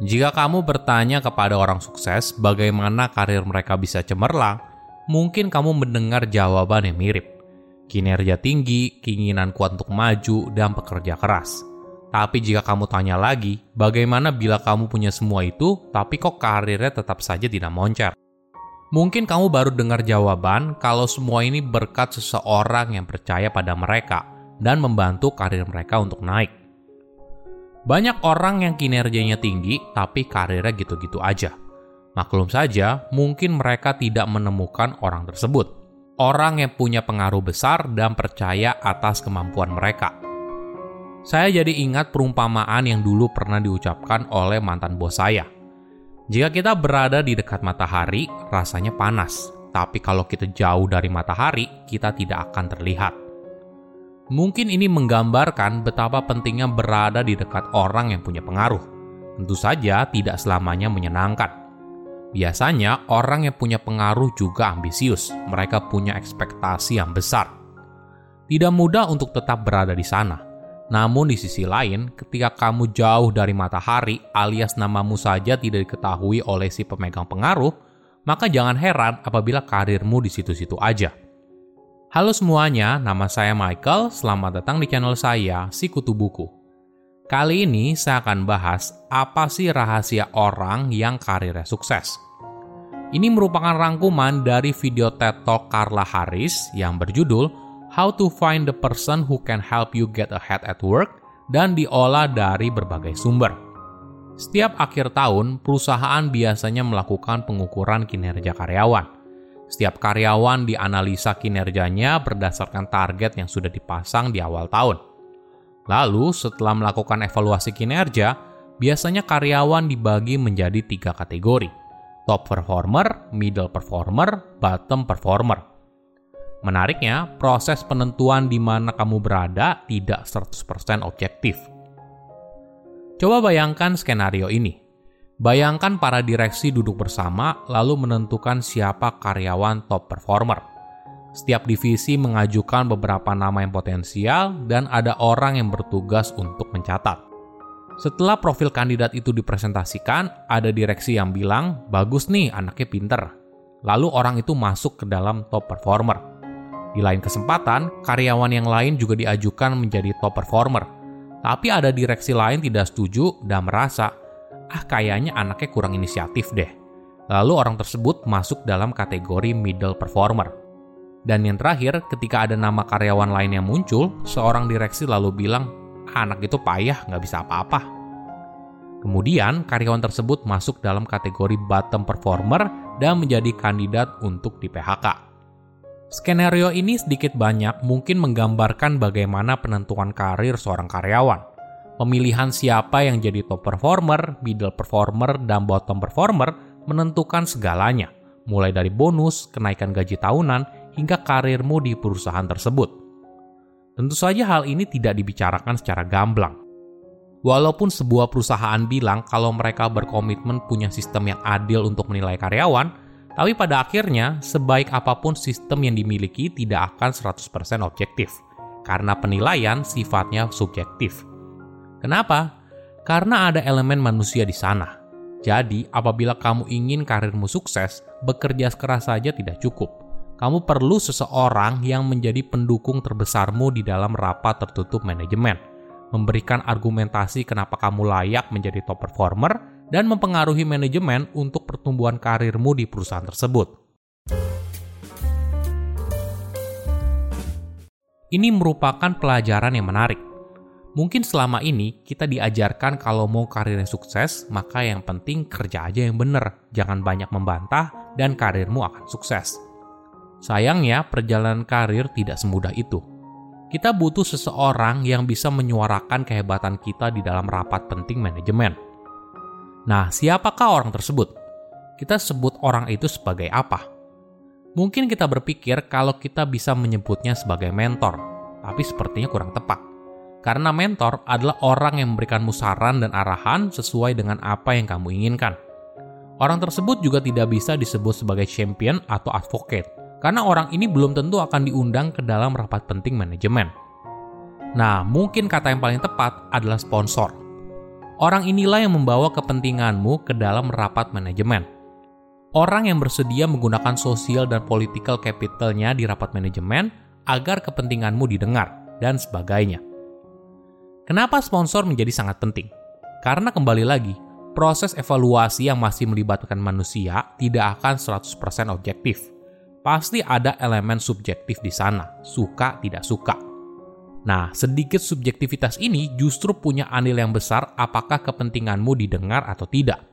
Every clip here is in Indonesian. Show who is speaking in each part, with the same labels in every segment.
Speaker 1: Jika kamu bertanya kepada orang sukses bagaimana karir mereka bisa cemerlang, mungkin kamu mendengar jawaban yang mirip. Kinerja tinggi, keinginan kuat untuk maju, dan pekerja keras. Tapi jika kamu tanya lagi, bagaimana bila kamu punya semua itu, tapi kok karirnya tetap saja tidak moncer? Mungkin kamu baru dengar jawaban kalau semua ini berkat seseorang yang percaya pada mereka dan membantu karir mereka untuk naik. Banyak orang yang kinerjanya tinggi, tapi karirnya gitu-gitu aja. Maklum saja, mungkin mereka tidak menemukan orang tersebut. Orang yang punya pengaruh besar dan percaya atas kemampuan mereka. Saya jadi ingat perumpamaan yang dulu pernah diucapkan oleh mantan bos saya. Jika kita berada di dekat matahari, rasanya panas. Tapi kalau kita jauh dari matahari, kita tidak akan terlihat. Mungkin ini menggambarkan betapa pentingnya berada di dekat orang yang punya pengaruh. Tentu saja tidak selamanya menyenangkan. Biasanya orang yang punya pengaruh juga ambisius. Mereka punya ekspektasi yang besar. Tidak mudah untuk tetap berada di sana. Namun di sisi lain, ketika kamu jauh dari matahari alias namamu saja tidak diketahui oleh si pemegang pengaruh, maka jangan heran apabila karirmu di situ-situ aja. Halo semuanya, nama saya Michael. Selamat datang di channel saya, Si Kutu Buku. Kali ini saya akan bahas apa sih rahasia orang yang karirnya sukses. Ini merupakan rangkuman dari video TED Talk Carla Harris yang berjudul How to Find the Person Who Can Help You Get Ahead at Work dan diolah dari berbagai sumber. Setiap akhir tahun, perusahaan biasanya melakukan pengukuran kinerja karyawan – setiap karyawan dianalisa kinerjanya berdasarkan target yang sudah dipasang di awal tahun. Lalu, setelah melakukan evaluasi kinerja, biasanya karyawan dibagi menjadi tiga kategori. Top performer, middle performer, bottom performer. Menariknya, proses penentuan di mana kamu berada tidak 100% objektif. Coba bayangkan skenario ini. Bayangkan para direksi duduk bersama lalu menentukan siapa karyawan top performer. Setiap divisi mengajukan beberapa nama yang potensial dan ada orang yang bertugas untuk mencatat. Setelah profil kandidat itu dipresentasikan, ada direksi yang bilang, bagus nih anaknya pinter. Lalu orang itu masuk ke dalam top performer. Di lain kesempatan, karyawan yang lain juga diajukan menjadi top performer. Tapi ada direksi lain tidak setuju dan merasa ah kayaknya anaknya kurang inisiatif deh. Lalu orang tersebut masuk dalam kategori middle performer. Dan yang terakhir, ketika ada nama karyawan lain yang muncul, seorang direksi lalu bilang, anak itu payah, nggak bisa apa-apa. Kemudian, karyawan tersebut masuk dalam kategori bottom performer dan menjadi kandidat untuk di PHK. Skenario ini sedikit banyak mungkin menggambarkan bagaimana penentuan karir seorang karyawan pemilihan siapa yang jadi top performer, middle performer, dan bottom performer menentukan segalanya, mulai dari bonus, kenaikan gaji tahunan, hingga karirmu di perusahaan tersebut. Tentu saja hal ini tidak dibicarakan secara gamblang. Walaupun sebuah perusahaan bilang kalau mereka berkomitmen punya sistem yang adil untuk menilai karyawan, tapi pada akhirnya, sebaik apa pun sistem yang dimiliki tidak akan 100% objektif, karena penilaian sifatnya subjektif. Kenapa? Karena ada elemen manusia di sana. Jadi, apabila kamu ingin karirmu sukses, bekerja keras saja tidak cukup. Kamu perlu seseorang yang menjadi pendukung terbesarmu di dalam rapat tertutup manajemen, memberikan argumentasi kenapa kamu layak menjadi top performer, dan mempengaruhi manajemen untuk pertumbuhan karirmu di perusahaan tersebut. Ini merupakan pelajaran yang menarik Mungkin selama ini kita diajarkan kalau mau karirnya sukses, maka yang penting kerja aja yang bener, jangan banyak membantah, dan karirmu akan sukses. Sayangnya, perjalanan karir tidak semudah itu. Kita butuh seseorang yang bisa menyuarakan kehebatan kita di dalam rapat penting manajemen. Nah, siapakah orang tersebut? Kita sebut orang itu sebagai apa? Mungkin kita berpikir kalau kita bisa menyebutnya sebagai mentor, tapi sepertinya kurang tepat karena mentor adalah orang yang memberikanmu saran dan arahan sesuai dengan apa yang kamu inginkan. Orang tersebut juga tidak bisa disebut sebagai champion atau advocate, karena orang ini belum tentu akan diundang ke dalam rapat penting manajemen. Nah, mungkin kata yang paling tepat adalah sponsor. Orang inilah yang membawa kepentinganmu ke dalam rapat manajemen. Orang yang bersedia menggunakan sosial dan political capitalnya di rapat manajemen agar kepentinganmu didengar, dan sebagainya. Kenapa sponsor menjadi sangat penting? Karena kembali lagi, proses evaluasi yang masih melibatkan manusia tidak akan 100% objektif. Pasti ada elemen subjektif di sana, suka tidak suka. Nah, sedikit subjektivitas ini justru punya andil yang besar apakah kepentinganmu didengar atau tidak.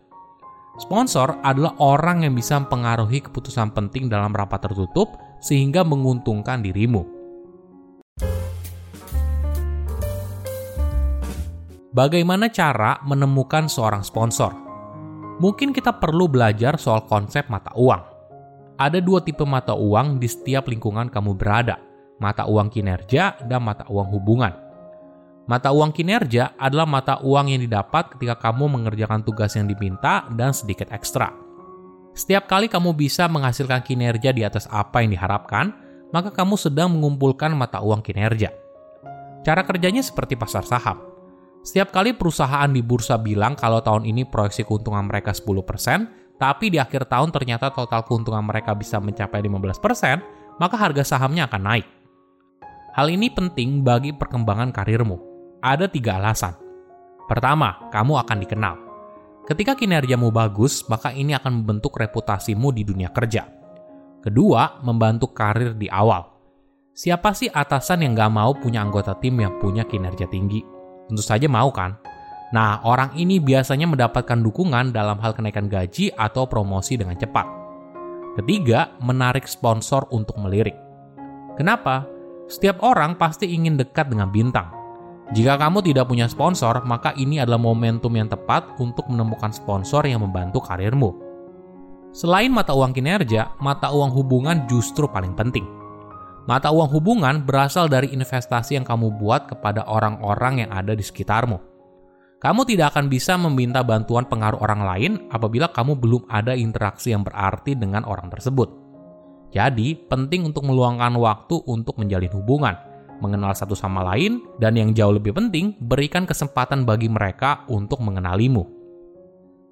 Speaker 1: Sponsor adalah orang yang bisa mempengaruhi keputusan penting dalam rapat tertutup sehingga menguntungkan dirimu. Bagaimana cara menemukan seorang sponsor? Mungkin kita perlu belajar soal konsep mata uang. Ada dua tipe mata uang di setiap lingkungan kamu berada mata uang kinerja, dan mata uang hubungan. Mata uang kinerja adalah mata uang yang didapat ketika kamu mengerjakan tugas yang diminta dan sedikit ekstra. Setiap kali kamu bisa menghasilkan kinerja di atas apa yang diharapkan, maka kamu sedang mengumpulkan mata uang kinerja. Cara kerjanya seperti pasar saham. Setiap kali perusahaan di bursa bilang kalau tahun ini proyeksi keuntungan mereka 10%, tapi di akhir tahun ternyata total keuntungan mereka bisa mencapai 15%, maka harga sahamnya akan naik. Hal ini penting bagi perkembangan karirmu. Ada tiga alasan. Pertama, kamu akan dikenal. Ketika kinerjamu bagus, maka ini akan membentuk reputasimu di dunia kerja. Kedua, membantu karir di awal. Siapa sih atasan yang gak mau punya anggota tim yang punya kinerja tinggi? Tentu saja mau kan? Nah, orang ini biasanya mendapatkan dukungan dalam hal kenaikan gaji atau promosi dengan cepat. Ketiga, menarik sponsor untuk melirik. Kenapa? Setiap orang pasti ingin dekat dengan bintang. Jika kamu tidak punya sponsor, maka ini adalah momentum yang tepat untuk menemukan sponsor yang membantu karirmu. Selain mata uang kinerja, mata uang hubungan justru paling penting. Mata uang hubungan berasal dari investasi yang kamu buat kepada orang-orang yang ada di sekitarmu. Kamu tidak akan bisa meminta bantuan pengaruh orang lain apabila kamu belum ada interaksi yang berarti dengan orang tersebut. Jadi, penting untuk meluangkan waktu untuk menjalin hubungan, mengenal satu sama lain, dan yang jauh lebih penting, berikan kesempatan bagi mereka untuk mengenalimu.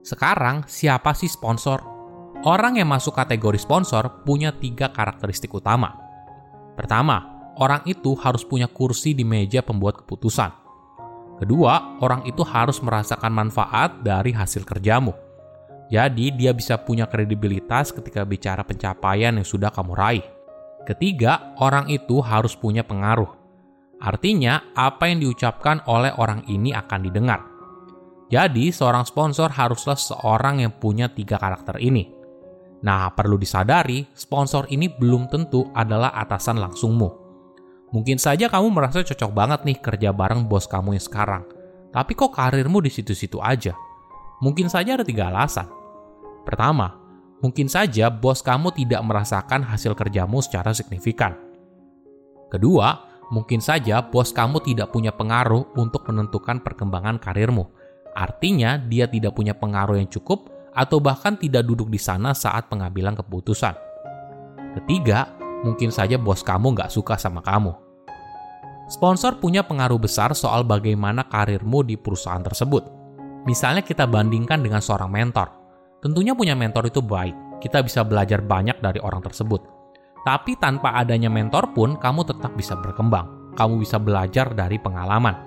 Speaker 1: Sekarang, siapa sih sponsor? Orang yang masuk kategori sponsor punya tiga karakteristik utama. Pertama, orang itu harus punya kursi di meja pembuat keputusan. Kedua, orang itu harus merasakan manfaat dari hasil kerjamu. Jadi dia bisa punya kredibilitas ketika bicara pencapaian yang sudah kamu raih. Ketiga, orang itu harus punya pengaruh. Artinya, apa yang diucapkan oleh orang ini akan didengar. Jadi, seorang sponsor haruslah seorang yang punya tiga karakter ini. Nah, perlu disadari, sponsor ini belum tentu adalah atasan langsungmu. Mungkin saja kamu merasa cocok banget nih kerja bareng bos kamu yang sekarang. Tapi kok karirmu di situ-situ aja? Mungkin saja ada tiga alasan. Pertama, mungkin saja bos kamu tidak merasakan hasil kerjamu secara signifikan. Kedua, mungkin saja bos kamu tidak punya pengaruh untuk menentukan perkembangan karirmu. Artinya, dia tidak punya pengaruh yang cukup atau bahkan tidak duduk di sana saat pengambilan keputusan. Ketiga, mungkin saja bos kamu nggak suka sama kamu. Sponsor punya pengaruh besar soal bagaimana karirmu di perusahaan tersebut. Misalnya kita bandingkan dengan seorang mentor. Tentunya punya mentor itu baik, kita bisa belajar banyak dari orang tersebut. Tapi tanpa adanya mentor pun kamu tetap bisa berkembang. Kamu bisa belajar dari pengalaman.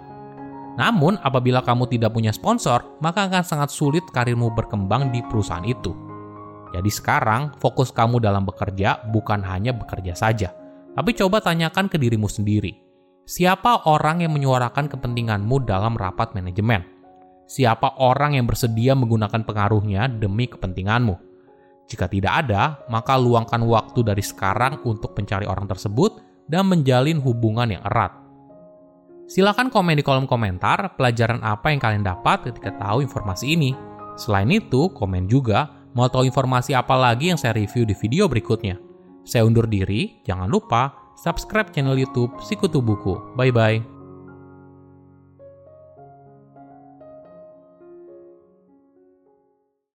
Speaker 1: Namun, apabila kamu tidak punya sponsor, maka akan sangat sulit karirmu berkembang di perusahaan itu. Jadi sekarang, fokus kamu dalam bekerja bukan hanya bekerja saja, tapi coba tanyakan ke dirimu sendiri. Siapa orang yang menyuarakan kepentinganmu dalam rapat manajemen? siapa orang yang bersedia menggunakan pengaruhnya demi kepentinganmu. Jika tidak ada, maka luangkan waktu dari sekarang untuk mencari orang tersebut dan menjalin hubungan yang erat. Silahkan komen di kolom komentar pelajaran apa yang kalian dapat ketika tahu informasi ini. Selain itu, komen juga mau tahu informasi apa lagi yang saya review di video berikutnya. Saya undur diri, jangan lupa subscribe channel YouTube Sikutu Buku. Bye bye.